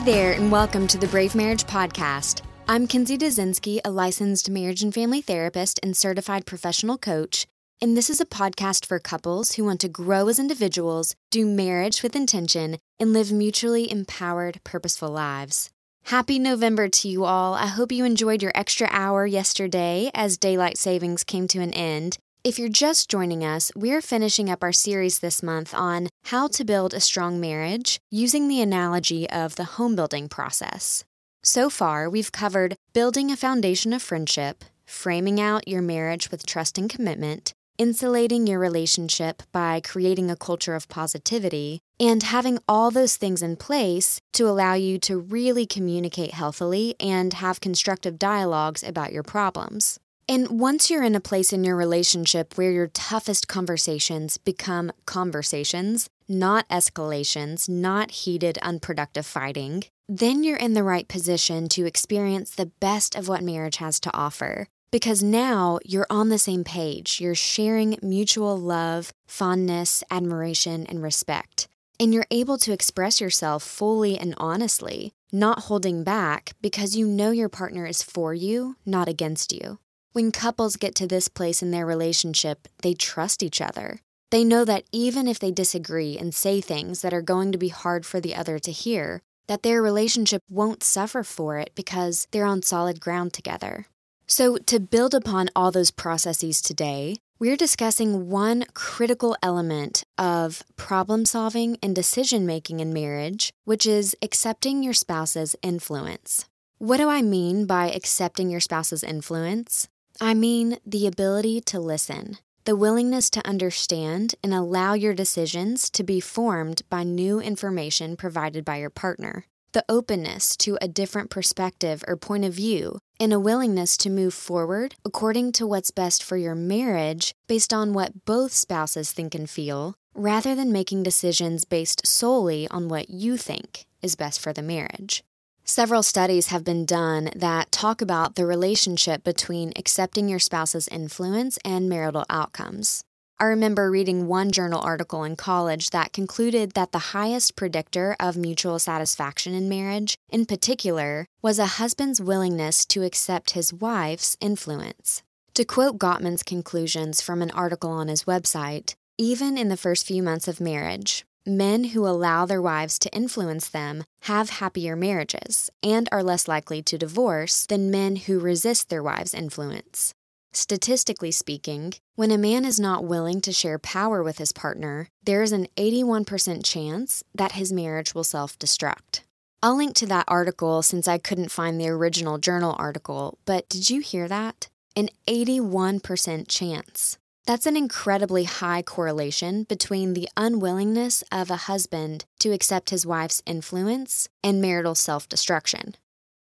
Hey there, and welcome to the Brave Marriage Podcast. I'm Kensi Dazinski, a licensed marriage and family therapist and certified professional coach, and this is a podcast for couples who want to grow as individuals, do marriage with intention, and live mutually empowered, purposeful lives. Happy November to you all. I hope you enjoyed your extra hour yesterday as daylight savings came to an end. If you're just joining us, we're finishing up our series this month on how to build a strong marriage using the analogy of the home building process. So far, we've covered building a foundation of friendship, framing out your marriage with trust and commitment, insulating your relationship by creating a culture of positivity, and having all those things in place to allow you to really communicate healthily and have constructive dialogues about your problems. And once you're in a place in your relationship where your toughest conversations become conversations, not escalations, not heated, unproductive fighting, then you're in the right position to experience the best of what marriage has to offer. Because now you're on the same page. You're sharing mutual love, fondness, admiration, and respect. And you're able to express yourself fully and honestly, not holding back because you know your partner is for you, not against you. When couples get to this place in their relationship, they trust each other. They know that even if they disagree and say things that are going to be hard for the other to hear, that their relationship won't suffer for it because they're on solid ground together. So, to build upon all those processes today, we're discussing one critical element of problem solving and decision making in marriage, which is accepting your spouse's influence. What do I mean by accepting your spouse's influence? I mean the ability to listen, the willingness to understand and allow your decisions to be formed by new information provided by your partner, the openness to a different perspective or point of view, and a willingness to move forward according to what's best for your marriage based on what both spouses think and feel, rather than making decisions based solely on what you think is best for the marriage. Several studies have been done that talk about the relationship between accepting your spouse's influence and marital outcomes. I remember reading one journal article in college that concluded that the highest predictor of mutual satisfaction in marriage, in particular, was a husband's willingness to accept his wife's influence. To quote Gottman's conclusions from an article on his website, even in the first few months of marriage, Men who allow their wives to influence them have happier marriages and are less likely to divorce than men who resist their wives' influence. Statistically speaking, when a man is not willing to share power with his partner, there is an 81% chance that his marriage will self destruct. I'll link to that article since I couldn't find the original journal article, but did you hear that? An 81% chance. That's an incredibly high correlation between the unwillingness of a husband to accept his wife's influence and marital self destruction.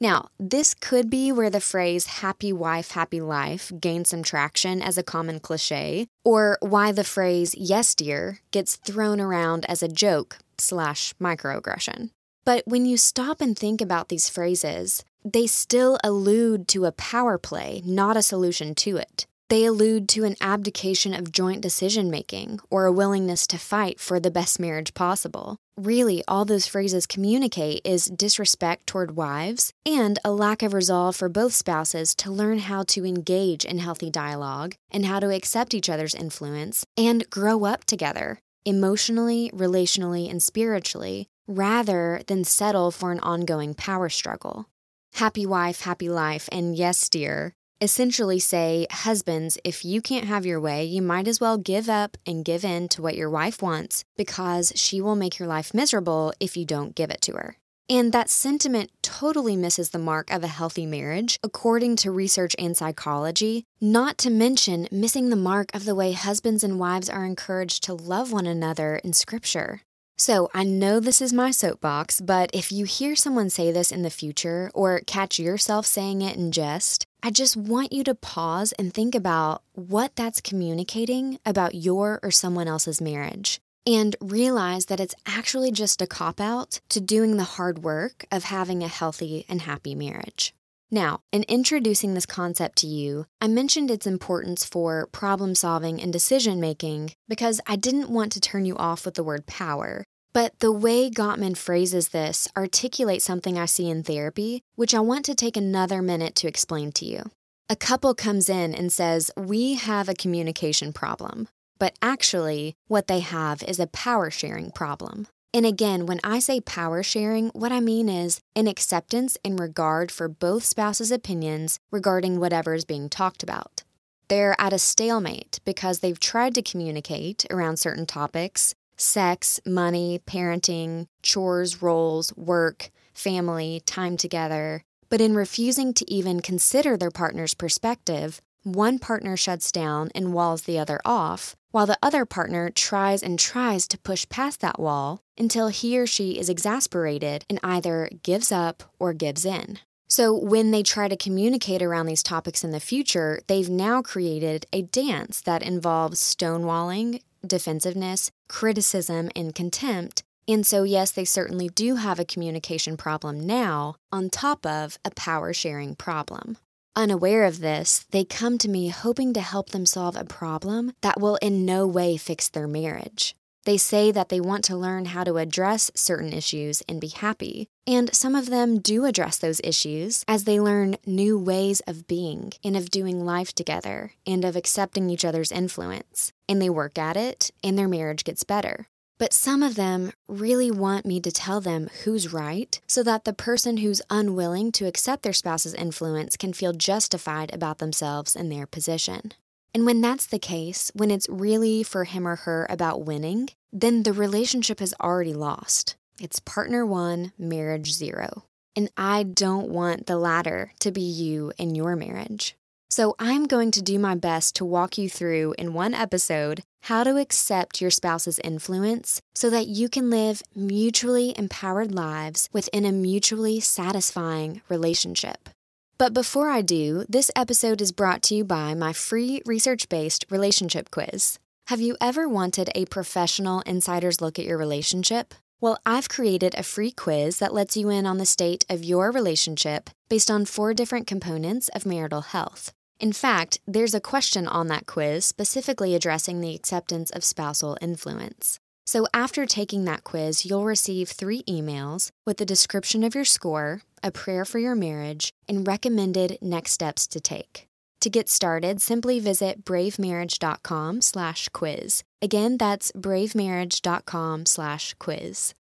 Now, this could be where the phrase happy wife, happy life gains some traction as a common cliche, or why the phrase yes, dear gets thrown around as a joke slash microaggression. But when you stop and think about these phrases, they still allude to a power play, not a solution to it. They allude to an abdication of joint decision making or a willingness to fight for the best marriage possible. Really, all those phrases communicate is disrespect toward wives and a lack of resolve for both spouses to learn how to engage in healthy dialogue and how to accept each other's influence and grow up together, emotionally, relationally, and spiritually, rather than settle for an ongoing power struggle. Happy wife, happy life, and yes, dear, essentially say, Husbands, if you can't have your way, you might as well give up and give in to what your wife wants because she will make your life miserable if you don't give it to her. And that sentiment totally misses the mark of a healthy marriage, according to research and psychology, not to mention missing the mark of the way husbands and wives are encouraged to love one another in Scripture. So, I know this is my soapbox, but if you hear someone say this in the future or catch yourself saying it in jest, I just want you to pause and think about what that's communicating about your or someone else's marriage. And realize that it's actually just a cop out to doing the hard work of having a healthy and happy marriage. Now, in introducing this concept to you, I mentioned its importance for problem solving and decision making because I didn't want to turn you off with the word power. But the way Gottman phrases this articulates something I see in therapy, which I want to take another minute to explain to you. A couple comes in and says, We have a communication problem. But actually, what they have is a power sharing problem. And again, when I say power sharing, what I mean is an acceptance and regard for both spouses' opinions regarding whatever is being talked about. They're at a stalemate because they've tried to communicate around certain topics sex, money, parenting, chores, roles, work, family, time together. But in refusing to even consider their partner's perspective, one partner shuts down and walls the other off, while the other partner tries and tries to push past that wall until he or she is exasperated and either gives up or gives in. So, when they try to communicate around these topics in the future, they've now created a dance that involves stonewalling, defensiveness, criticism, and contempt. And so, yes, they certainly do have a communication problem now, on top of a power sharing problem. Unaware of this, they come to me hoping to help them solve a problem that will in no way fix their marriage. They say that they want to learn how to address certain issues and be happy. And some of them do address those issues as they learn new ways of being and of doing life together and of accepting each other's influence. And they work at it, and their marriage gets better. But some of them really want me to tell them who's right so that the person who's unwilling to accept their spouse's influence can feel justified about themselves and their position. And when that's the case, when it's really for him or her about winning, then the relationship has already lost. It's partner one, marriage zero. And I don't want the latter to be you in your marriage. So I'm going to do my best to walk you through in one episode how to accept your spouse's influence so that you can live mutually empowered lives within a mutually satisfying relationship. But before I do, this episode is brought to you by my free research based relationship quiz. Have you ever wanted a professional insider's look at your relationship? Well, I've created a free quiz that lets you in on the state of your relationship based on four different components of marital health. In fact, there's a question on that quiz specifically addressing the acceptance of spousal influence. So, after taking that quiz, you'll receive three emails with a description of your score, a prayer for your marriage, and recommended next steps to take. To get started, simply visit bravemarriage.com slash quiz. Again, that's bravemarriage.com slash quiz.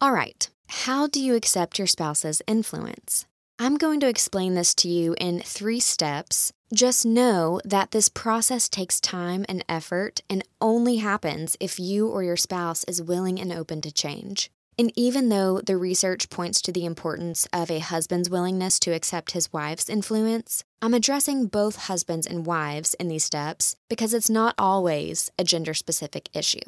All right. How do you accept your spouse's influence? I'm going to explain this to you in three steps. Just know that this process takes time and effort and only happens if you or your spouse is willing and open to change. And even though the research points to the importance of a husband's willingness to accept his wife's influence, I'm addressing both husbands and wives in these steps because it's not always a gender specific issue.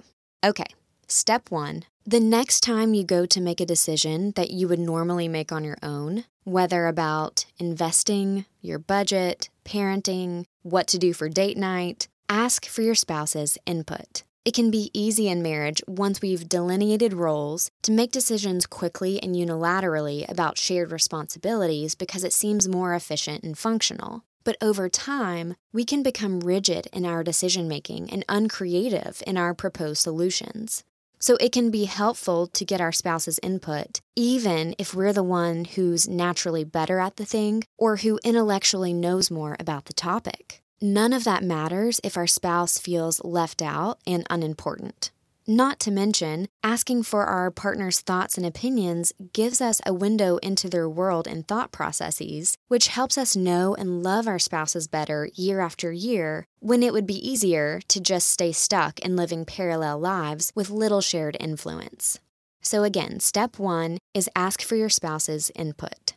Okay, step one the next time you go to make a decision that you would normally make on your own, whether about investing, your budget, parenting, what to do for date night, ask for your spouse's input. It can be easy in marriage once we've delineated roles to make decisions quickly and unilaterally about shared responsibilities because it seems more efficient and functional. But over time, we can become rigid in our decision making and uncreative in our proposed solutions. So it can be helpful to get our spouse's input, even if we're the one who's naturally better at the thing or who intellectually knows more about the topic. None of that matters if our spouse feels left out and unimportant. Not to mention, asking for our partner's thoughts and opinions gives us a window into their world and thought processes, which helps us know and love our spouses better year after year when it would be easier to just stay stuck in living parallel lives with little shared influence. So, again, step one is ask for your spouse's input.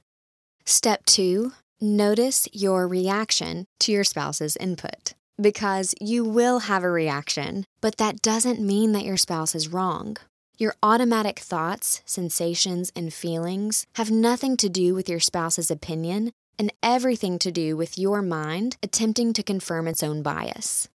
Step two, notice your reaction to your spouse's input because you will have a reaction, but that doesn't mean that your spouse is wrong. Your automatic thoughts, sensations, and feelings have nothing to do with your spouse's opinion and everything to do with your mind attempting to confirm its own bias.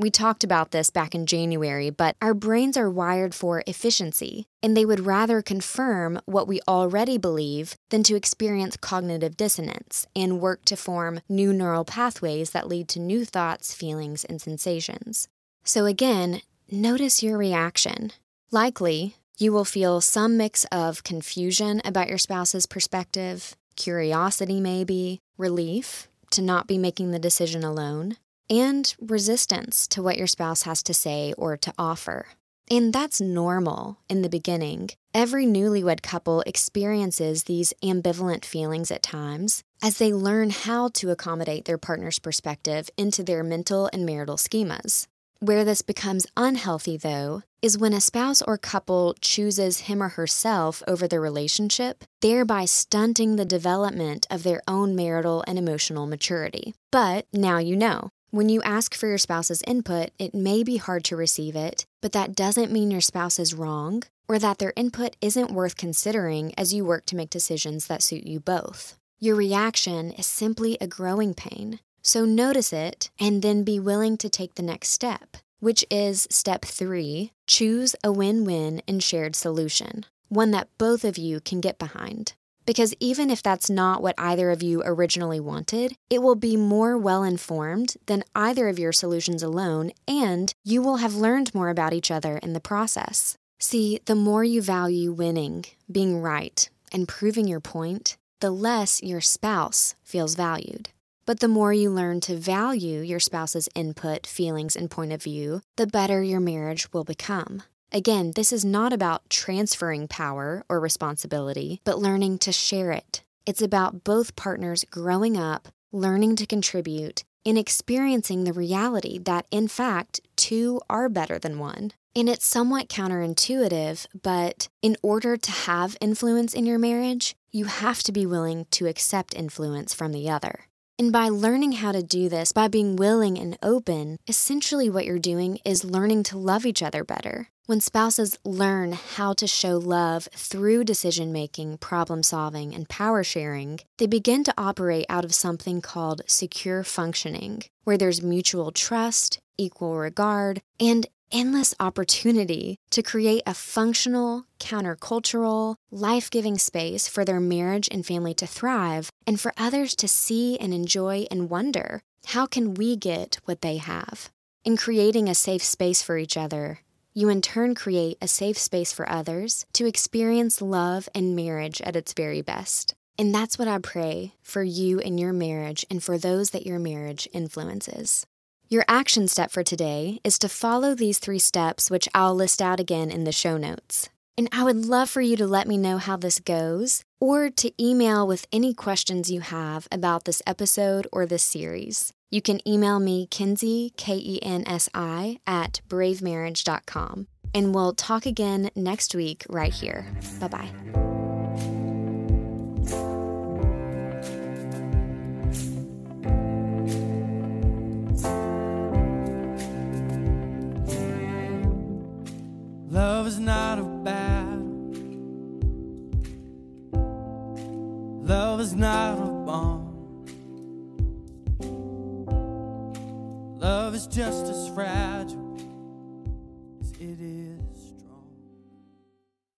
We talked about this back in January, but our brains are wired for efficiency, and they would rather confirm what we already believe than to experience cognitive dissonance and work to form new neural pathways that lead to new thoughts, feelings, and sensations. So, again, notice your reaction. Likely, You will feel some mix of confusion about your spouse's perspective, curiosity, maybe, relief to not be making the decision alone, and resistance to what your spouse has to say or to offer. And that's normal in the beginning. Every newlywed couple experiences these ambivalent feelings at times as they learn how to accommodate their partner's perspective into their mental and marital schemas. Where this becomes unhealthy, though, is when a spouse or couple chooses him or herself over the relationship, thereby stunting the development of their own marital and emotional maturity. But now you know. When you ask for your spouse's input, it may be hard to receive it, but that doesn't mean your spouse is wrong or that their input isn't worth considering as you work to make decisions that suit you both. Your reaction is simply a growing pain. So notice it and then be willing to take the next step, which is step three choose a win win and shared solution, one that both of you can get behind. Because even if that's not what either of you originally wanted, it will be more well informed than either of your solutions alone, and you will have learned more about each other in the process. See, the more you value winning, being right, and proving your point, the less your spouse feels valued. But the more you learn to value your spouse's input, feelings, and point of view, the better your marriage will become. Again, this is not about transferring power or responsibility, but learning to share it. It's about both partners growing up, learning to contribute, and experiencing the reality that, in fact, two are better than one. And it's somewhat counterintuitive, but in order to have influence in your marriage, you have to be willing to accept influence from the other. And by learning how to do this, by being willing and open, essentially what you're doing is learning to love each other better. When spouses learn how to show love through decision making, problem solving, and power sharing, they begin to operate out of something called secure functioning, where there's mutual trust, equal regard, and endless opportunity to create a functional, countercultural, life giving space for their marriage and family to thrive, and for others to see and enjoy and wonder how can we get what they have? In creating a safe space for each other, you in turn create a safe space for others to experience love and marriage at its very best. And that's what I pray for you and your marriage and for those that your marriage influences. Your action step for today is to follow these three steps, which I'll list out again in the show notes. And I would love for you to let me know how this goes or to email with any questions you have about this episode or this series. You can email me, Kensi, K E N S I, at bravemarriage.com. And we'll talk again next week right here. Bye bye.